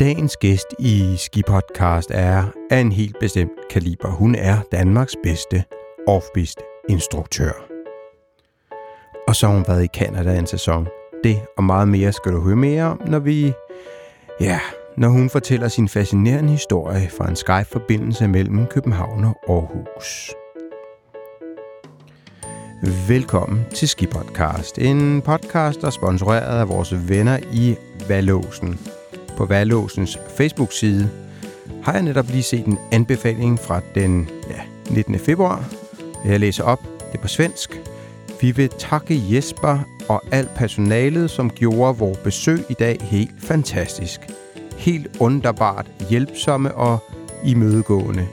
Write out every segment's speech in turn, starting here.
Dagens gæst i Skipodcast er af en helt bestemt kaliber. Hun er Danmarks bedste offbeast instruktør. Og så har hun været i Canada en sæson. Det og meget mere skal du høre mere om, når vi... Ja, når hun fortæller sin fascinerende historie fra en Skype-forbindelse mellem København og Aarhus. Velkommen til Skipodcast, en podcast, der er sponsoreret af vores venner i Valåsen. På Valåsens Facebook-side har jeg netop lige set en anbefaling fra den ja, 19. februar. Jeg læser op, det er på svensk. Vi vil takke Jesper og alt personalet, som gjorde vores besøg i dag helt fantastisk. Helt underbart, hjælpsomme og imødegående.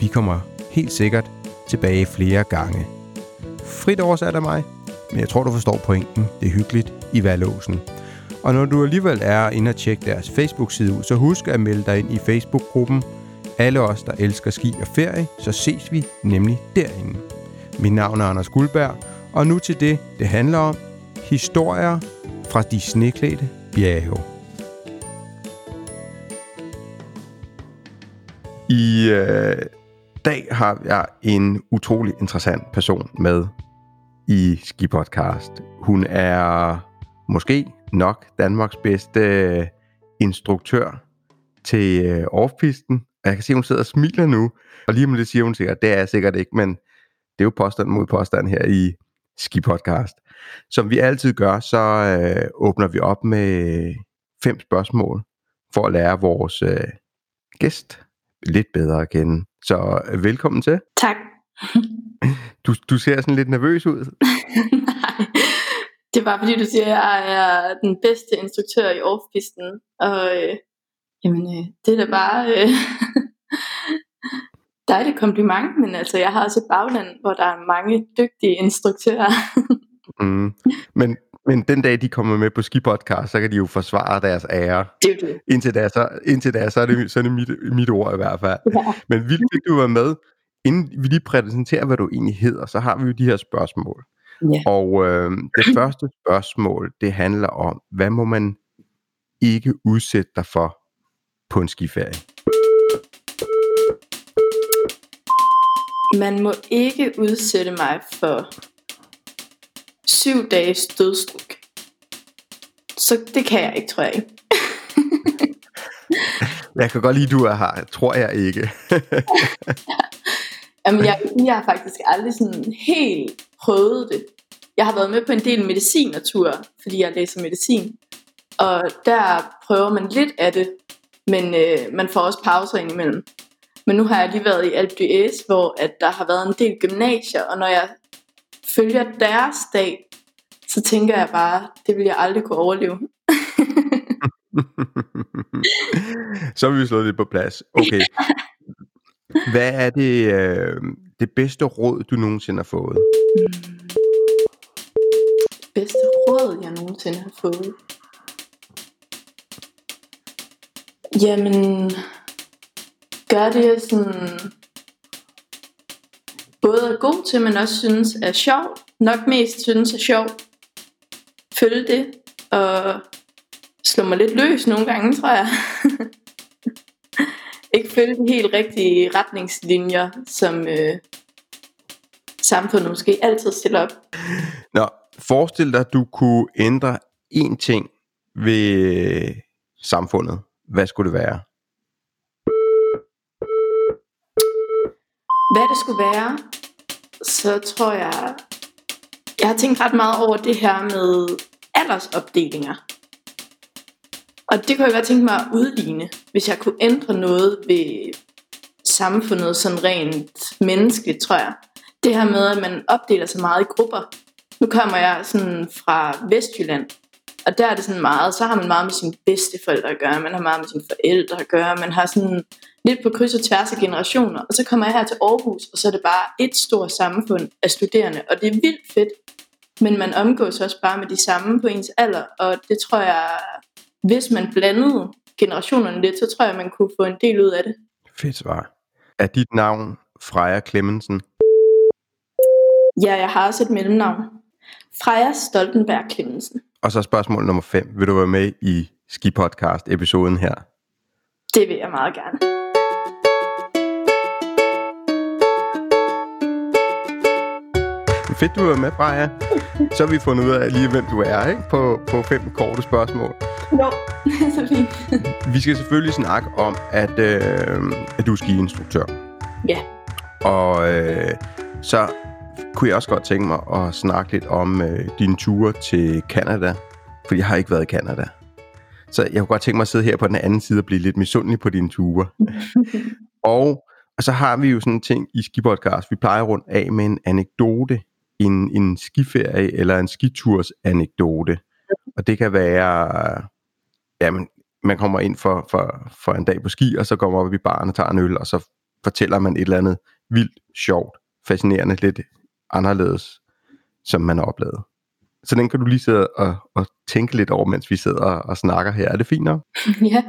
Vi kommer helt sikkert tilbage flere gange. Frit oversat af mig, men jeg tror, du forstår pointen. Det er hyggeligt i valglåsen. Og når du alligevel er inde og tjekke deres Facebook-side ud, så husk at melde dig ind i Facebook-gruppen. Alle os, der elsker ski og ferie, så ses vi nemlig derinde. Mit navn er Anders Guldberg, og nu til det, det handler om. Historier fra de sneklædte bjerge. I øh, dag har jeg en utrolig interessant person med i Ski Podcast. Hun er måske nok Danmarks bedste øh, instruktør til øh, offpisten. Og jeg kan se, at hun sidder og smiler nu. Og lige om lidt siger hun sikkert, det er jeg sikkert ikke, men det er jo påstand mod påstand her i Ski Podcast. Som vi altid gør, så øh, åbner vi op med fem spørgsmål for at lære vores øh, gæst lidt bedre at kende. Så øh, velkommen til. Tak. Du, du ser sådan lidt nervøs ud. Er bare fordi du siger, at jeg er den bedste instruktør i offpisten. Og øh, jamen, øh, det er da bare øh, dejligt kompliment, men altså, jeg har også et bagland, hvor der er mange dygtige instruktører. mm. Men, men den dag, de kommer med på skipodcast, så kan de jo forsvare deres ære. Det er det. Indtil da, så, indtil da, så er det, så er det mit, mit ord i hvert fald. Ja. Men vildt fik du være med. Inden vi lige præsenterer, hvad du egentlig hedder, så har vi jo de her spørgsmål. Og øh, det første spørgsmål, det handler om, hvad må man ikke udsætte dig for på en skiferie? Man må ikke udsætte mig for syv dages dødstruk. Så det kan jeg ikke, tror jeg ikke. jeg kan godt lide, du er her. Tror jeg ikke. Jamen, jeg, jeg har faktisk aldrig sådan helt prøvet det. Jeg har været med på en del medicinertur, fordi jeg læser medicin. Og der prøver man lidt af det, men øh, man får også pauser indimellem. Men nu har jeg lige været i Alpe d'Huez, hvor at der har været en del gymnasier, og når jeg følger deres dag, så tænker jeg bare, det vil jeg aldrig kunne overleve. så vil vi slå det på plads. Okay. Hvad er det, øh, det bedste råd, du nogensinde har fået? Mm. Bedste råd, jeg nogensinde har fået? Jamen, gør det sådan både er god til, men også synes er sjov. Nok mest synes er sjov. Følge det, og slå mig lidt løs nogle gange, tror jeg. ikke følge de helt rigtige retningslinjer, som øh, samfundet måske altid stiller op. Forestil dig, at du kunne ændre én ting ved øh, samfundet. Hvad skulle det være? Hvad det skulle være, så tror jeg, jeg har tænkt ret meget over det her med aldersopdelinger. Og det kunne jeg godt tænke mig at udligne, hvis jeg kunne ændre noget ved samfundet sådan rent menneskeligt, tror jeg. Det her med, at man opdeler sig meget i grupper. Nu kommer jeg sådan fra Vestjylland, og der er det sådan meget, så har man meget med sine bedsteforældre at gøre, man har meget med sine forældre at gøre, man har sådan lidt på kryds og tværs af generationer, og så kommer jeg her til Aarhus, og så er det bare et stort samfund af studerende, og det er vildt fedt, men man omgås også bare med de samme på ens alder, og det tror jeg, hvis man blandede generationerne lidt, så tror jeg, man kunne få en del ud af det. Fedt svar. Er dit navn Freja Clemmensen? Ja, jeg har også et mellemnavn. Freja Stoltenberg Clemmensen. Og så spørgsmål nummer 5. Vil du være med i Ski Podcast episoden her? Det vil jeg meget gerne. Fedt, du er med, Freja. Så har vi fundet ud af lige, hvem du er, ikke? På, på fem korte spørgsmål. Jo, så fint. Vi skal selvfølgelig snakke om, at, øh, at du er skiinstruktør. Ja. Og øh, så kunne jeg også godt tænke mig at snakke lidt om øh, dine ture til Canada. For jeg har ikke været i Canada. Så jeg kunne godt tænke mig at sidde her på den anden side og blive lidt misundelig på dine ture. og, og så har vi jo sådan en ting i Skipodcast. Vi plejer rundt af med en anekdote. En, en skiferie eller en skiturs anekdote. Og det kan være... Jamen, man kommer ind for, for, for en dag på ski, og så går man op i baren og tager en øl, og så fortæller man et eller andet vildt, sjovt, fascinerende, lidt anderledes, som man har oplevet. Så den kan du lige sidde og, og tænke lidt over, mens vi sidder og, og snakker her. Er det fint nok? Ja.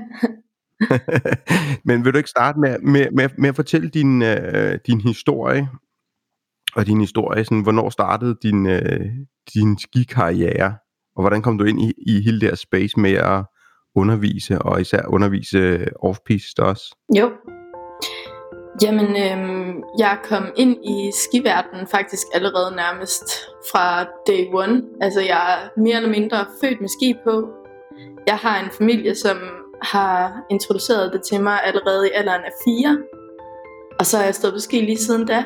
Men vil du ikke starte med, med, med, med at fortælle din, øh, din historie, og din historie, sådan, hvornår startede din, øh, din skikarriere, og hvordan kom du ind i, i hele det her space med at undervise, og især undervise off-piste også? Jo. Jamen, øhm, jeg kom ind i skiverdenen faktisk allerede nærmest fra day one. Altså, jeg er mere eller mindre født med ski på. Jeg har en familie, som har introduceret det til mig allerede i alderen af fire. Og så har jeg stået på ski lige siden da.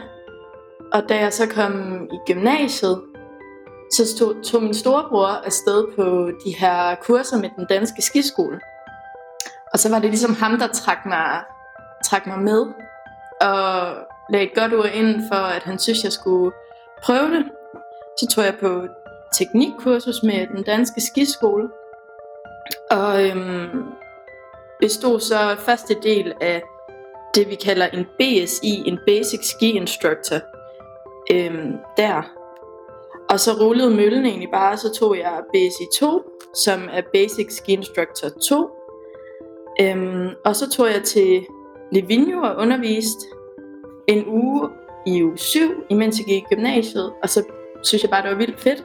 Og da jeg så kom i gymnasiet, så stod, tog min storebror afsted på de her kurser med den danske skiskole. Og så var det ligesom ham, der trak mig, trak mig med og lagde et godt ord ind for, at han synes, jeg skulle prøve det. Så tog jeg på teknikkursus med den danske skiskole, og øhm, bestod så første del af det, vi kalder en BSI, en Basic Ski Instructor, øhm, der. Og så rullede møllen egentlig bare, så tog jeg BSI 2, som er Basic Ski Instructor 2. Øhm, og så tog jeg til Livigno og undervist en uge i uge 7, imens jeg gik i gymnasiet, og så synes jeg bare, det var vildt fedt.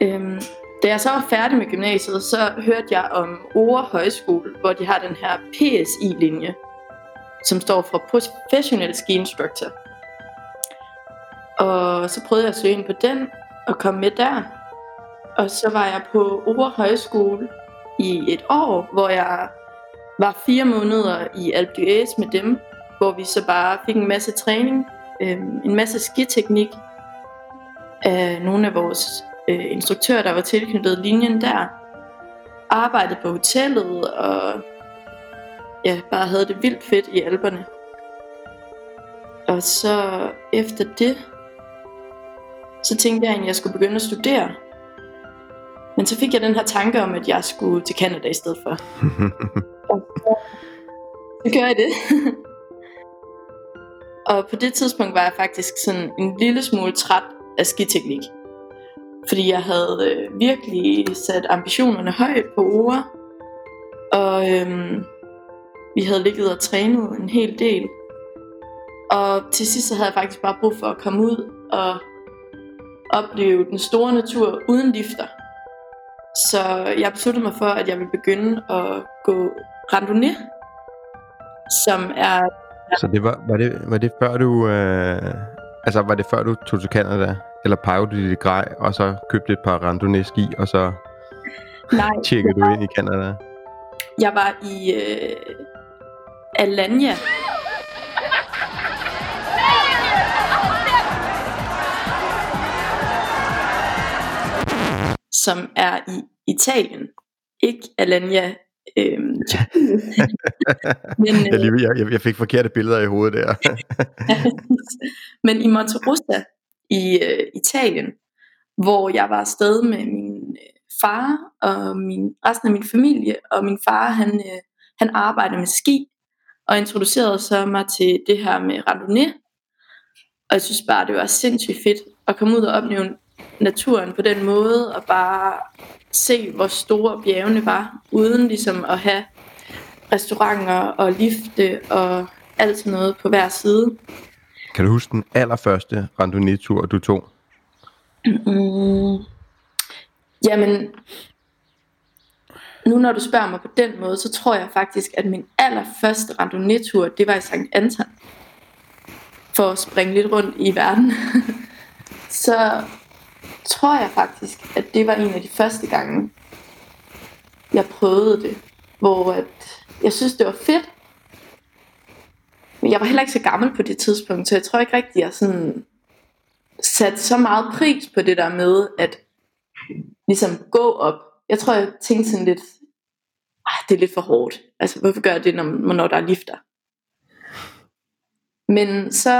Øhm, da jeg så var færdig med gymnasiet, så hørte jeg om Ore Højskole, hvor de har den her PSI-linje, som står for Professional Ski Instructor. Og så prøvede jeg at søge ind på den, og komme med der. Og så var jeg på Ore Højskole i et år, hvor jeg var fire måneder i Alpe d'Huez med dem, hvor vi så bare fik en masse træning, øh, en masse skiteknik af nogle af vores øh, instruktører, der var tilknyttet linjen der. Arbejdede på hotellet og ja, bare havde det vildt fedt i alberne. Og så efter det, så tænkte jeg, at jeg skulle begynde at studere. Men så fik jeg den her tanke om, at jeg skulle til Canada i stedet for. så, gør jeg det. og på det tidspunkt var jeg faktisk sådan en lille smule træt af skiteknik. Fordi jeg havde øh, virkelig sat ambitionerne højt på ord. Og øhm, vi havde ligget og trænet en hel del. Og til sidst så havde jeg faktisk bare brug for at komme ud og opleve den store natur uden lifter. Så jeg besluttede mig for, at jeg ville begynde at gå randonnée, som er... Så det var, var, det, var det før du... Øh, altså var det før du tog til Canada? Eller pegede du dit grej, og så købte et par randonnée-ski, og så Nej, tjekkede du ind i Canada? Jeg var i øh, Alanya. som er i Italien. Ikke Alanya. Øhm, Men, jeg, lige, jeg, jeg fik forkerte billeder i hovedet der. Men i Monterossa i øh, Italien, hvor jeg var afsted med min øh, far og min, resten af min familie, og min far han, øh, han arbejder med ski, og introducerede så mig til det her med randonnée. Og jeg synes bare, det var sindssygt fedt at komme ud og opleve naturen på den måde, og bare se, hvor store bjergene var, uden ligesom at have restauranter og lifte og alt sådan noget på hver side. Kan du huske den allerførste randonnée-tur, du tog? Mm, jamen, nu når du spørger mig på den måde, så tror jeg faktisk, at min allerførste randonee-tur, det var i St. Anton. For at springe lidt rundt i verden. så tror jeg faktisk, at det var en af de første gange, jeg prøvede det. Hvor at jeg synes, det var fedt. Men jeg var heller ikke så gammel på det tidspunkt, så jeg tror ikke rigtig, jeg sådan sat så meget pris på det der med, at ligesom gå op. Jeg tror, jeg tænkte sådan lidt, det er lidt for hårdt. Altså, hvorfor gør jeg det, når, når der er lifter? Men så,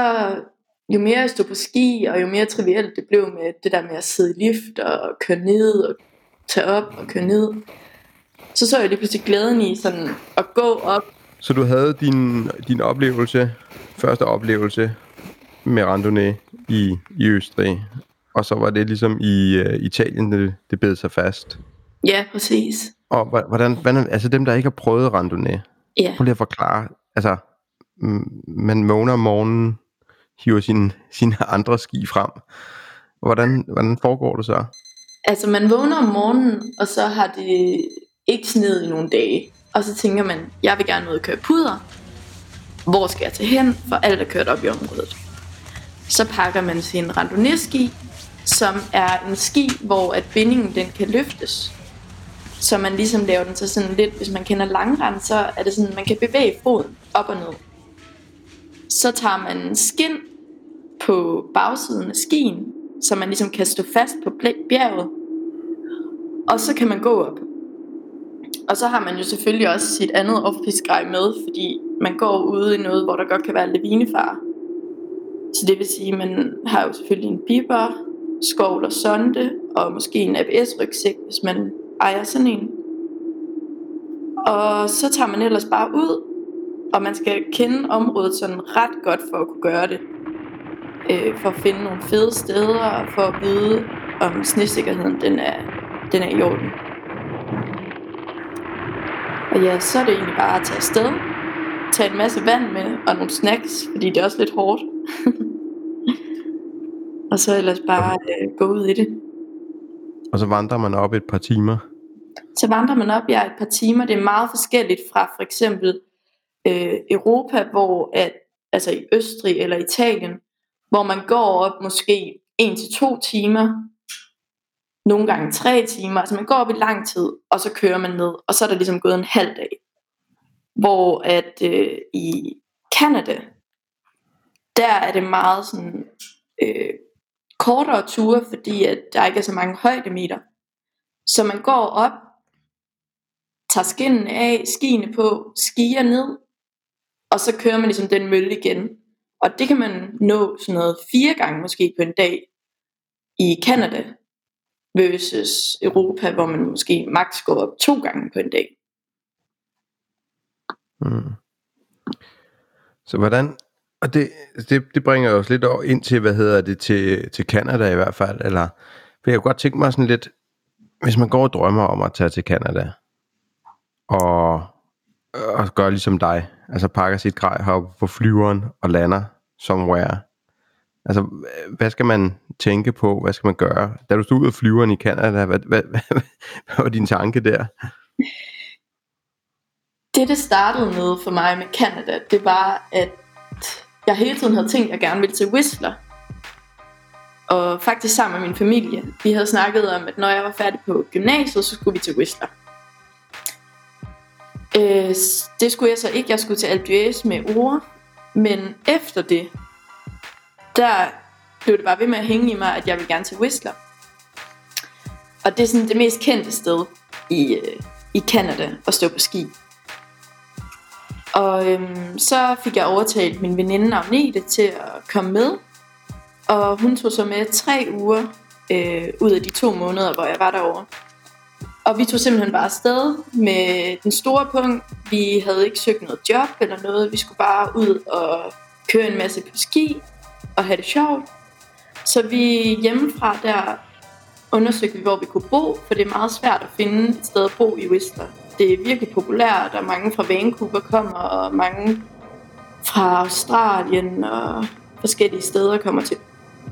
jo mere jeg stod på ski, og jo mere trivielt det blev med det der med at sidde i lift, og køre ned, og tage op og køre ned, så så jeg lige pludselig glæden i sådan at gå op. Så du havde din, din oplevelse, første oplevelse med randonee i, i Østrig, og så var det ligesom i uh, Italien, det, det bed sig fast. Ja, præcis. Og hvordan, hvordan, altså dem, der ikke har prøvet randonee, ja. prøv lige at forklare, altså man vågner om morgenen, hiver sine, sine andre ski frem. Hvordan, hvordan foregår det så? Altså man vågner om morgenen, og så har det ikke sned i nogle dage. Og så tænker man, jeg vil gerne ud og køre puder. Hvor skal jeg tage hen? For alt er kørt op i området. Så pakker man sin randonee-ski, som er en ski, hvor at bindingen den kan løftes. Så man ligesom laver den så sådan lidt, hvis man kender langrand, så er det sådan, man kan bevæge foden op og ned. Så tager man skin på bagsiden af skien, så man ligesom kan stå fast på bjerget. Og så kan man gå op. Og så har man jo selvfølgelig også sit andet off grej med, fordi man går ude i noget, hvor der godt kan være lavinefar. Så det vil sige, at man har jo selvfølgelig en biber, skovl og sonde, og måske en ABS-rygsæk, hvis man ejer sådan en. Og så tager man ellers bare ud, og man skal kende området sådan ret godt for at kunne gøre det. Øh, for at finde nogle fede steder, og for at vide, om snesikkerheden den er, den er i orden. Og ja, så er det egentlig bare at tage afsted, tage en masse vand med, og nogle snacks, fordi det er også lidt hårdt. og så ellers bare øh, gå ud i det. Og så vandrer man op et par timer? Så vandrer man op, ja, et par timer. Det er meget forskelligt fra for eksempel øh, Europa, hvor at, altså i Østrig eller Italien, hvor man går op måske en til to timer, nogle gange tre timer, altså man går op i lang tid, og så kører man ned, og så er der ligesom gået en halv dag. Hvor at øh, i Canada, der er det meget sådan øh, kortere ture, fordi at der ikke er så mange højdemeter. Så man går op, tager skinnen af, skiene på, skier ned, og så kører man ligesom den mølle igen. Og det kan man nå sådan noget fire gange måske på en dag i Canada versus Europa, hvor man måske maks går op to gange på en dag. Mm. Så hvordan, og det, det, det bringer os lidt over ind til, hvad hedder det, til, til Canada i hvert fald, eller, for jeg kunne godt tænke mig sådan lidt, hvis man går og drømmer om at tage til Canada, og, Øh, og gør ligesom dig, altså pakker sit grej heroppe på flyveren og lander somewhere, Altså, øh, hvad skal man tænke på? Hvad skal man gøre? Da du stod ud af flyveren i Canada, hvad, hvad, hvad, hvad var din tanke der? Det, det startede med for mig med Canada, det var, at jeg hele tiden havde tænkt, at jeg gerne ville til Whistler. Og faktisk sammen med min familie. Vi havde snakket om, at når jeg var færdig på gymnasiet, så skulle vi til Whistler. Øh, det skulle jeg så ikke. Jeg skulle til Alpe med ord. Men efter det, der blev det bare ved med at hænge i mig, at jeg vil gerne til Whistler. Og det er sådan det mest kendte sted i, øh, i Canada at stå på ski. Og øhm, så fik jeg overtalt min veninde Agnete til at komme med. Og hun tog så med tre uger øh, ud af de to måneder, hvor jeg var derovre. Og vi tog simpelthen bare afsted med den store punkt. Vi havde ikke søgt noget job eller noget. Vi skulle bare ud og køre en masse på ski og have det sjovt. Så vi hjemmefra der undersøgte vi, hvor vi kunne bo, for det er meget svært at finde et sted at bo i Whistler. Det er virkelig populært, og mange fra Vancouver kommer, og mange fra Australien og forskellige steder kommer til,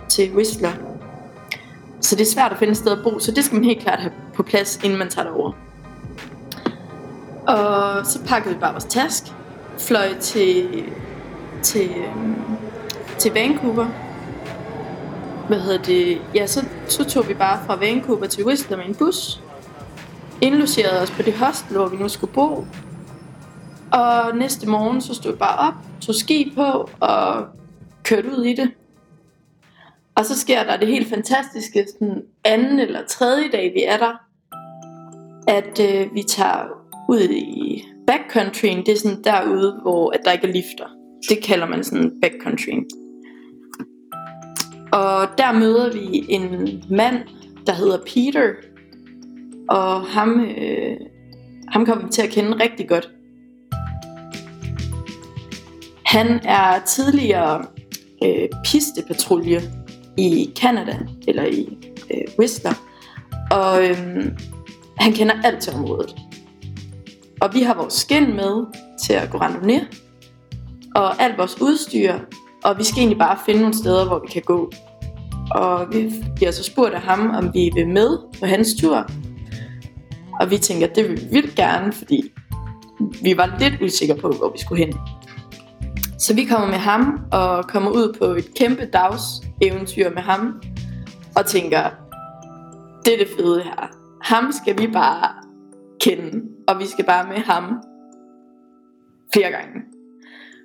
til Whistler. Så det er svært at finde et sted at bo, så det skal man helt klart have på plads, inden man tager derover. Og så pakkede vi bare vores task, fløj til, til, øhm, til Vancouver. Hvad hedder det? Ja, så, så tog vi bare fra Vancouver til Whistler med en bus. Indlogerede os på det hostel, hvor vi nu skulle bo. Og næste morgen, så stod vi bare op, tog ski på og kørte ud i det. Og så sker der det helt fantastiske, den anden eller tredje dag, vi er der, at øh, vi tager ud i backcountryen. Det er sådan derude, hvor at der ikke er lifter. Det kalder man sådan backcountryen. Og der møder vi en mand, der hedder Peter. Og ham, øh, ham kommer vi til at kende rigtig godt. Han er tidligere øh, pistepatrulje i Canada, eller i øh, Whistler. Og øhm, han kender alt til området. Og vi har vores skin med til at gå randonere. Og alt vores udstyr. Og vi skal egentlig bare finde nogle steder, hvor vi kan gå. Og vi bliver så spurgt af ham, om vi vil med på hans tur. Og vi tænker, at det vil vi vildt gerne, fordi vi var lidt usikre på, hvor vi skulle hen. Så vi kommer med ham og kommer ud på et kæmpe dags eventyr med ham. Og tænker, det er det fede her. Ham skal vi bare kende, og vi skal bare med ham flere gange.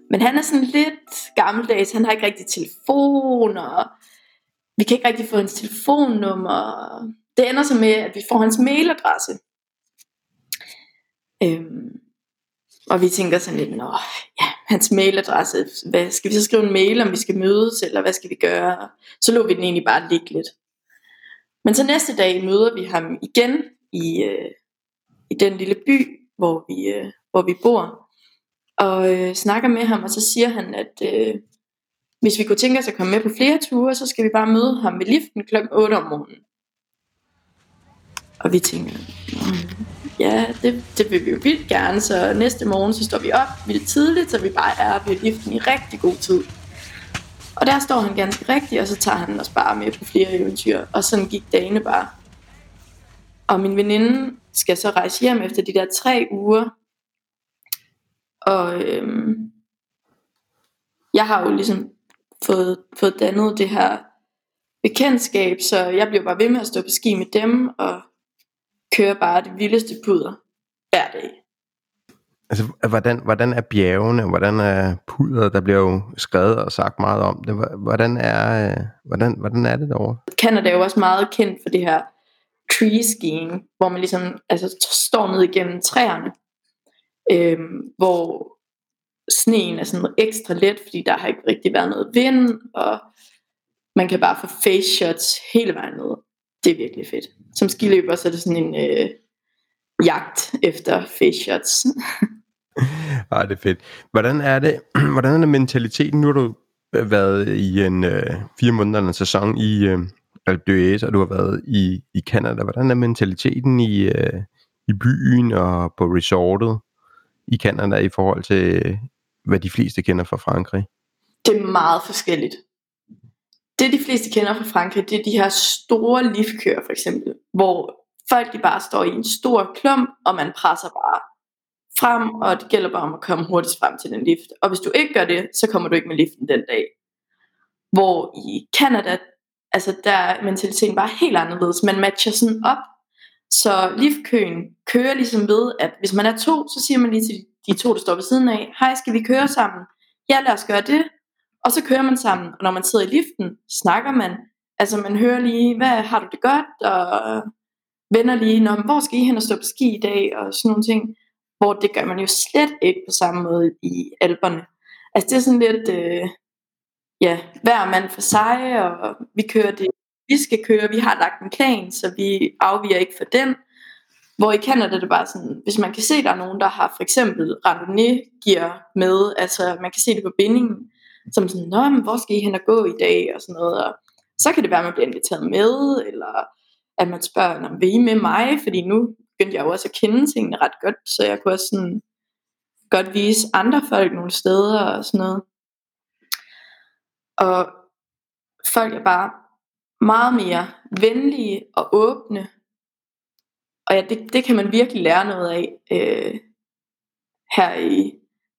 Men han er sådan lidt gammeldags, han har ikke rigtig telefon, og vi kan ikke rigtig få hans telefonnummer. Det ender så med, at vi får hans mailadresse. Øhm, og vi tænker sådan lidt, Nå, ja, hans mailadresse, hvad, skal vi så skrive en mail, om vi skal mødes, eller hvad skal vi gøre? Så lå vi den egentlig bare ligge lidt. Men så næste dag møder vi ham igen i, øh, i den lille by, hvor vi, øh, hvor vi bor. Og øh, snakker med ham, og så siger han, at øh, hvis vi kunne tænke os at komme med på flere ture, så skal vi bare møde ham ved liften kl. 8 om morgenen. Og vi tænker, mm, ja, det, det vil vi jo vildt gerne, så næste morgen så står vi op vildt tidligt, så vi bare er ved liften i rigtig god tid. Og der står han ganske rigtigt, og så tager han os bare med på flere eventyr, og sådan gik dagene bare. Og min veninde skal så rejse hjem efter de der tre uger, og øhm, jeg har jo ligesom fået, fået dannet det her bekendtskab, så jeg bliver bare ved med at stå på ski med dem, og køre bare det vildeste puder hver dag. Altså, hvordan, hvordan er bjergene, hvordan er puder, der bliver jo skrevet og sagt meget om det, hvordan er, øh, hvordan, hvordan er det derovre? Canada er jo også meget kendt for det her tree skiing, hvor man ligesom altså, står ned igennem træerne, øhm, hvor sneen er sådan ekstra let, fordi der har ikke rigtig været noget vind, og man kan bare få face shots hele vejen ned. Det er virkelig fedt. Som skiløber, så er det sådan en øh, jagt efter face shots. Ej, det er fedt. Hvordan er det, hvordan er mentaliteten? Nu har du været i en øh, fire måneder en sæson i øh, Alpe og du har været i, i Canada. Hvordan er mentaliteten i, øh, i byen og på resortet i Canada i forhold til, hvad de fleste kender fra Frankrig? Det er meget forskelligt. Det de fleste kender fra Frankrig, det er de her store liftkøer for eksempel, hvor folk de bare står i en stor klump, og man presser bare frem, og det gælder bare om at komme hurtigst frem til den lift. Og hvis du ikke gør det, så kommer du ikke med liften den dag. Hvor i Canada, altså der er mentaliteten bare helt anderledes. Man matcher sådan op, så liftkøen kører ligesom ved, at hvis man er to, så siger man lige til de to, der står ved siden af, hej, skal vi køre sammen? Ja, lad os gøre det. Og så kører man sammen, og når man sidder i liften, snakker man. Altså man hører lige, hvad har du det godt, og venner lige, Nå, hvor skal I hen og stå på ski i dag, og sådan nogle ting. Hvor det gør man jo slet ikke på samme måde i alberne. Altså det er sådan lidt, øh, ja, hver mand for sig, og vi kører det, vi skal køre, vi har lagt en plan, så vi afviger ikke for den. Hvor i Canada er det bare sådan, hvis man kan se, der er nogen, der har for eksempel randonnée gear med, altså man kan se det på bindingen, som sådan, Nå, men hvor skal I hen og gå i dag, og sådan noget, og så kan det være, at man bliver inviteret med, eller at man spørger, vil I med mig, fordi nu begyndte jeg jo også at kende tingene ret godt, så jeg kunne også sådan godt vise andre folk nogle steder og sådan noget. Og folk er bare meget mere venlige og åbne. Og ja, det, det kan man virkelig lære noget af. Øh, her i,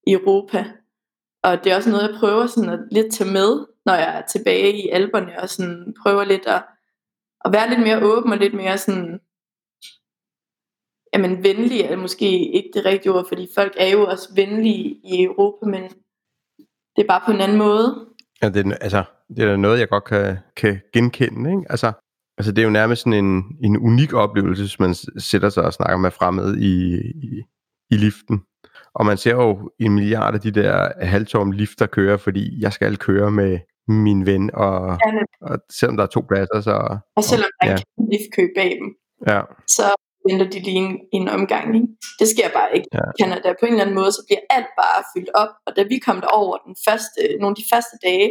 i Europa. Og det er også noget, jeg prøver sådan at lidt tage med, når jeg er tilbage i alberne, og sådan prøver lidt at, at være lidt mere åben og lidt mere sådan, jamen venlig er måske ikke det rigtige ord, fordi folk er jo også venlige i Europa, men det er bare på en anden måde. Ja, det er, altså, det er noget, jeg godt kan, kan genkende. Ikke? Altså, altså, det er jo nærmest sådan en, en unik oplevelse, hvis man sætter sig og snakker med fremmede i, i, i liften. Og man ser jo en milliard af de der halvtomme lifter køre, fordi jeg skal køre med min ven, og, ja, og selvom der er to pladser, så... Og selvom der ja. er en liftkø bag dem, ja. så venter de lige en, en omgang. Ikke? Det sker bare ikke ja. i Canada. På en eller anden måde, så bliver alt bare fyldt op. Og da vi kom derover den første, nogle af de første dage,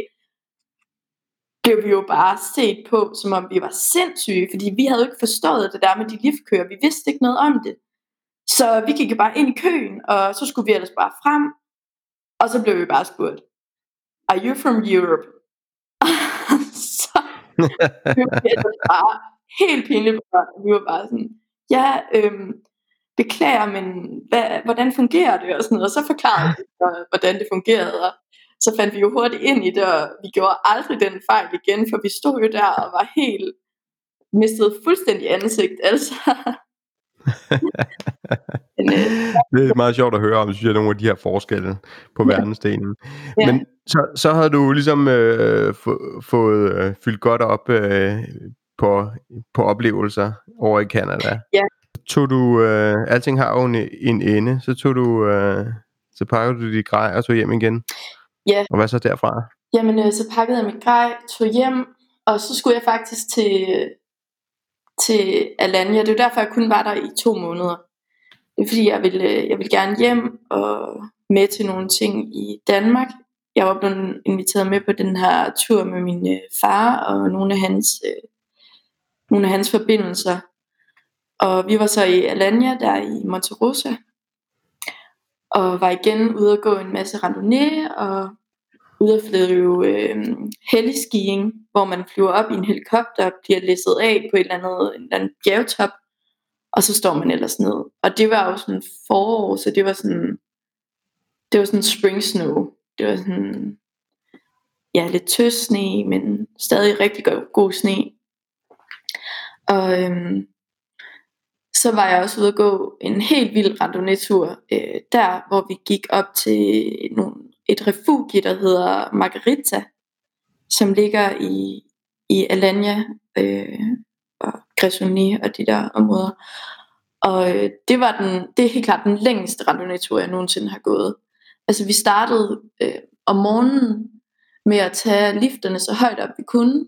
blev vi jo bare set på, som om vi var sindssyge, fordi vi havde jo ikke forstået det der med de liftkører. Vi vidste ikke noget om det. Så vi gik jo bare ind i køen, og så skulle vi ellers bare frem. Og så blev vi bare spurgt, Are you from Europe? så blev vi bare helt pinligt Vi var bare sådan, ja, øhm, beklager, men hvad, hvordan fungerer det? Og, sådan noget. og så forklarede vi, hvordan det fungerede. Og så fandt vi jo hurtigt ind i det, og vi gjorde aldrig den fejl igen, for vi stod jo der og var helt mistet fuldstændig ansigt. Altså. Men, øh, det er meget sjovt at høre om, synes jeg, nogle af de her forskelle på ja. verdensdelen. Ja. Men så, så har du ligesom øh, få, fået øh, fyldt godt op øh, på, på oplevelser over i Canada. Ja. Tog du, øh, alting har jo en, en ende, så tog du, øh, så pakkede du dit grej og tog hjem igen. Ja. Og hvad så derfra? Jamen, øh, så pakkede jeg mit grej, tog hjem, og så skulle jeg faktisk til, til Alanya. Det er derfor, jeg kun var der i to måneder. Det er fordi, jeg ville, øh, jeg ville gerne hjem og med til nogle ting i Danmark. Jeg var blevet inviteret med på den her tur med min øh, far og nogle af hans, øh, nogle af hans forbindelser. Og vi var så i Alanya, der i Monterosa, og var igen ude at gå en masse randonnée, og ude at flyve øh, heliskiing, hvor man flyver op i en helikopter, bliver læsset af på et eller andet, en eller anden bjergtop, og så står man ellers ned. Og det var jo sådan forår, så det var sådan, det var sådan spring snow. Det var sådan, ja, lidt tøs sne, men stadig rigtig god, god sne. Og øhm, så var jeg også ude at gå en helt vild randonetur øh, der hvor vi gik op til nogle, et refugie, der hedder Margarita, som ligger i, i Alanya øh, og Gresoni og de der områder. Og øh, det var den, det er helt klart den længste randonetur, jeg nogensinde har gået. Altså vi startede øh, om morgenen med at tage lifterne så højt op vi kunne,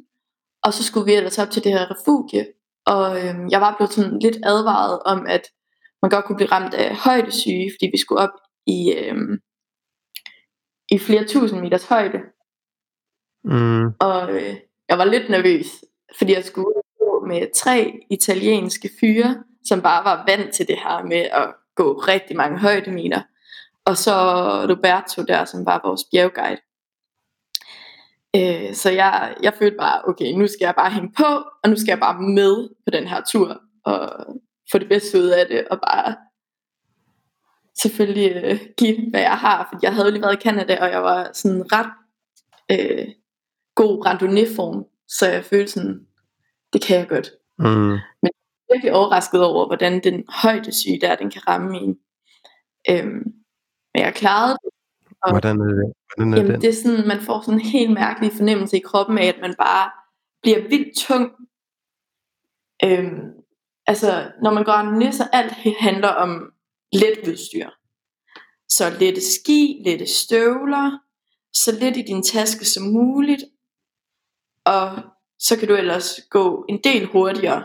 og så skulle vi ellers op til det her refugie, og øh, jeg var blevet sådan lidt advaret om, at man godt kunne blive ramt af højdesyge, fordi vi skulle op i, øh, i flere tusind meters højde. Mm. Og øh, jeg var lidt nervøs, fordi jeg skulle gå med tre italienske fyre, som bare var vant til det her med at gå rigtig mange højdemeter. Og så Roberto der, som var vores bjergguide. Øh, så jeg, jeg følte bare, okay, nu skal jeg bare hænge på, og nu skal jeg bare med på den her tur, og få det bedste ud af det, og bare selvfølgelig øh, give, hvad jeg har, for jeg havde lige været i Canada, og jeg var sådan ret øh, god randonnée-form, så jeg følte sådan, det kan jeg godt. Mm. Men jeg er virkelig overrasket over, hvordan den højdesyge der, den kan ramme en. Øhm, men jeg klarede det. Og, hvordan er det? Hvordan er jamen, det? det er sådan, man får sådan en helt mærkelig fornemmelse i kroppen af, at man bare bliver vildt tung. Øhm, altså, når man går ned, så alt handler om let udstyr. Så lette ski, lette støvler, så lidt i din taske som muligt, og så kan du ellers gå en del hurtigere,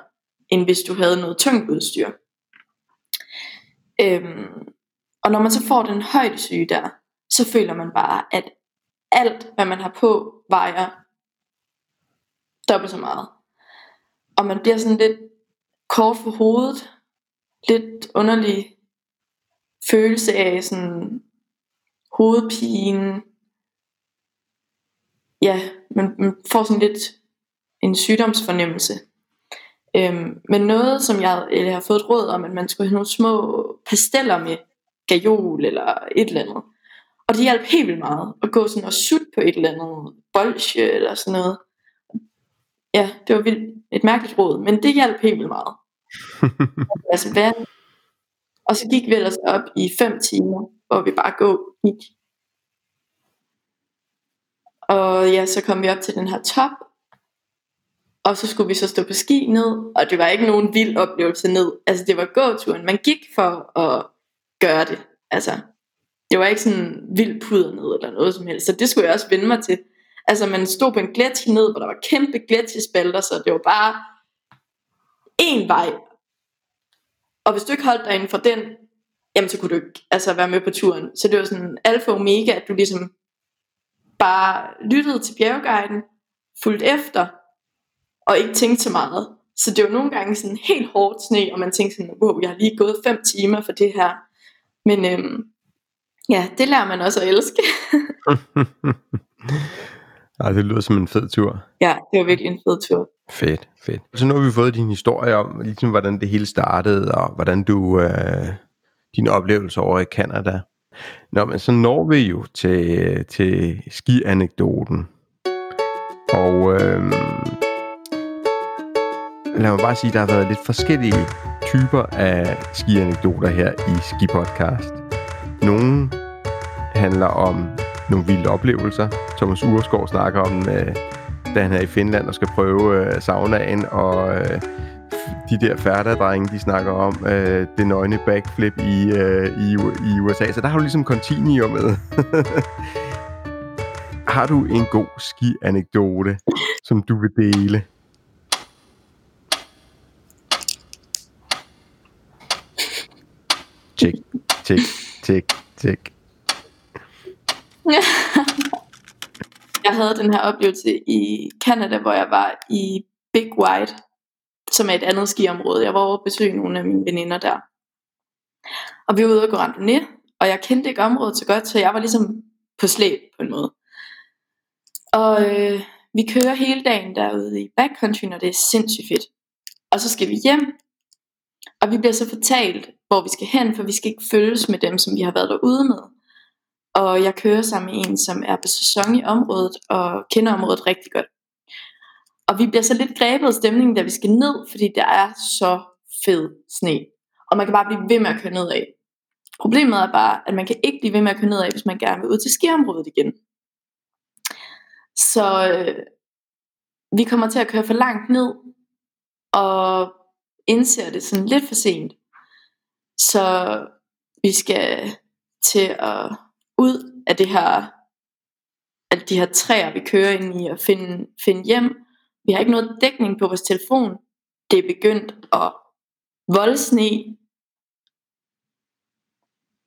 end hvis du havde noget tungt udstyr. Øhm, og når man så får den højdesyge der, så føler man bare, at alt, hvad man har på, vejer dobbelt så meget. Og man bliver sådan lidt kort for hovedet, lidt underlig følelse af sådan hovedpine. Ja, man, man får sådan lidt en sygdomsfornemmelse. Øhm, men noget, som jeg, eller jeg har fået et råd om, at man skulle have nogle små pasteller med, gajol eller et eller andet. Og det hjalp helt vildt meget at gå sådan og sutte på et eller andet bolsje eller sådan noget. Ja, det var vildt, et mærkeligt råd, men det hjalp helt vildt meget. altså vand. Og så gik vi ellers op i 5 timer, hvor vi bare gå gik. Og ja, så kom vi op til den her top, og så skulle vi så stå på ski ned, og det var ikke nogen vild oplevelse ned. Altså det var gåturen. Man gik for at gøre det. Altså, det var ikke sådan vild puder ned eller noget som helst. Så det skulle jeg også vende mig til. Altså man stod på en gletsjer ned, hvor der var kæmpe gletsjerspalter, så det var bare en vej. Og hvis du ikke holdt dig inden for den, jamen så kunne du ikke altså, være med på turen. Så det var sådan alfa og omega, at du ligesom bare lyttede til bjergguiden, fulgte efter, og ikke tænkte så meget. Så det var nogle gange sådan helt hårdt sne, og man tænkte sådan, wow, jeg har lige gået fem timer for det her. Men øhm, ja, det lærer man også at elske. Ej, det lyder som en fed tur. Ja, det var virkelig en fed tur. Fedt, fedt. Så nu har vi fået din historie om, ligesom, hvordan det hele startede, og hvordan du, øh, din oplevelse over i Canada. Nå, men så når vi jo til, til ski-anekdoten. Og øh, lad mig bare sige, at der har været lidt forskellige typer af ski-anekdoter her i Ski Podcast. Nogle handler om nogle vilde oplevelser. Thomas Ureskov snakker om, øh, da han er i Finland og skal prøve øh, saunaen, og øh, de der færderdrenge, de snakker om øh, det nøgne backflip i, øh, i, i USA. Så der har du ligesom med. har du en god ski-anekdote, som du vil dele? Tjek, tjek, tjek, tjek. jeg havde den her oplevelse i Canada, hvor jeg var i Big White, som er et andet skiområde. Jeg var over at besøge nogle af mine veninder der. Og vi var ude og gå randonee, og jeg kendte ikke området så godt, så jeg var ligesom på slæb på en måde. Og øh, vi kører hele dagen derude i backcountry, og det er sindssygt fedt. Og så skal vi hjem, og vi bliver så fortalt, hvor vi skal hen, for vi skal ikke følges med dem, som vi har været derude med. Og jeg kører sammen med en, som er på sæson i området, og kender området rigtig godt. Og vi bliver så lidt grebet af stemningen, da vi skal ned, fordi der er så fed sne. Og man kan bare blive ved med at køre nedad. Problemet er bare, at man kan ikke blive ved med at køre nedad, hvis man gerne vil ud til skiområdet igen. Så øh, vi kommer til at køre for langt ned, og indser det sådan lidt for sent. Så vi skal til at ud af det her af de her træer, vi kører ind i og finde, finde hjem. Vi har ikke noget dækning på vores telefon. Det er begyndt at voldsne.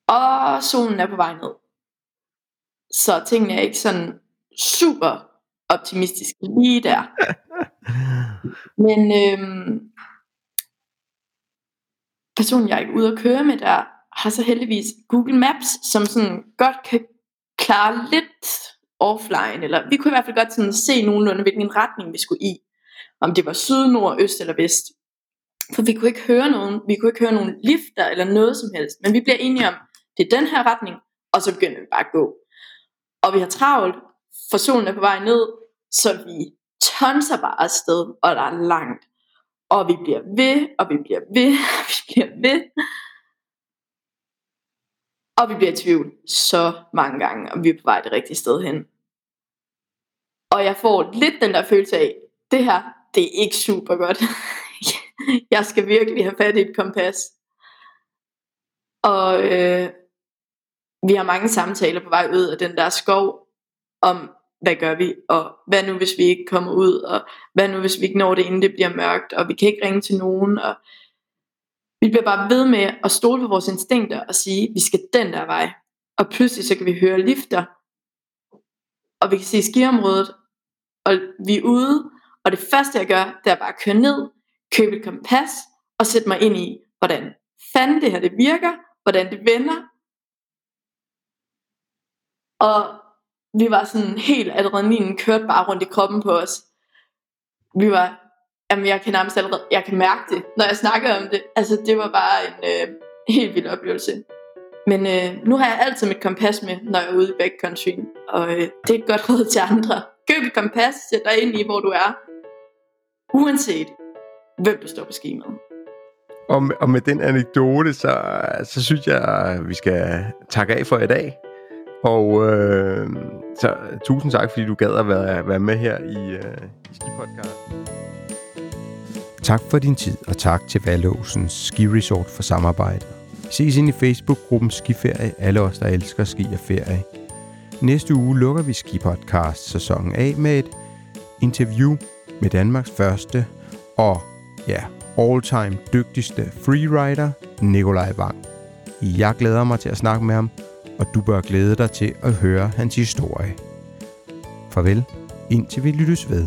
Og solen er på vej ned. Så tingene er ikke sådan super optimistiske lige der. Men øhm, personen, jeg er ude at køre med der, har så heldigvis Google Maps, som sådan godt kan klare lidt offline, eller vi kunne i hvert fald godt sådan se nogenlunde, hvilken retning vi skulle i. Om det var syd, nord, øst eller vest. For vi kunne ikke høre nogen, vi kunne ikke høre nogen lifter eller noget som helst. Men vi bliver enige om, det er den her retning, og så begynder vi bare at gå. Og vi har travlt, for solen er på vej ned, så vi tonser bare afsted, og der er langt. Og vi bliver ved, og vi bliver ved, og vi bliver ved. Og vi bliver i tvivl så mange gange, om vi er på vej det rigtige sted hen. Og jeg får lidt den der følelse af, det her, det er ikke super godt. jeg skal virkelig have fat i et kompas. Og øh, vi har mange samtaler på vej ud af den der skov, om hvad gør vi, og hvad nu hvis vi ikke kommer ud, og hvad nu hvis vi ikke når det, inden det bliver mørkt, og vi kan ikke ringe til nogen, og vi bliver bare ved med at stole på vores instinkter og sige, vi skal den der vej. Og pludselig så kan vi høre lifter, og vi kan se skiområdet, og vi er ude, og det første jeg gør, det er bare at køre ned, købe et kompas, og sætte mig ind i, hvordan fanden det her det virker, hvordan det vender. Og vi var sådan helt adrenalinen kørte bare rundt i kroppen på os. Vi var Jamen, jeg kan nærmest allerede, jeg kan mærke det, når jeg snakker om det. Altså, det var bare en øh, helt vild oplevelse. Men øh, nu har jeg altid mit kompas med, når jeg er ude i backcountry, og øh, det er et godt råd til andre. Køb et kompas, sæt dig ind i, hvor du er, uanset hvem du står på skemaet. Og med, og med den anekdote, så, så synes jeg, at vi skal takke af for i dag. Og øh, så tusind tak, fordi du gad at være, være med her i, øh, i Ski Podcast. Tak for din tid, og tak til Valåsens Ski Resort for samarbejdet. Vi ses ind i Facebook-gruppen Skiferie, alle os, der elsker ski og ferie. Næste uge lukker vi Ski Podcast sæsonen af med et interview med Danmarks første og ja, all-time dygtigste freerider, Nikolaj Wang. Jeg glæder mig til at snakke med ham, og du bør glæde dig til at høre hans historie. Farvel, indtil vi lyttes ved.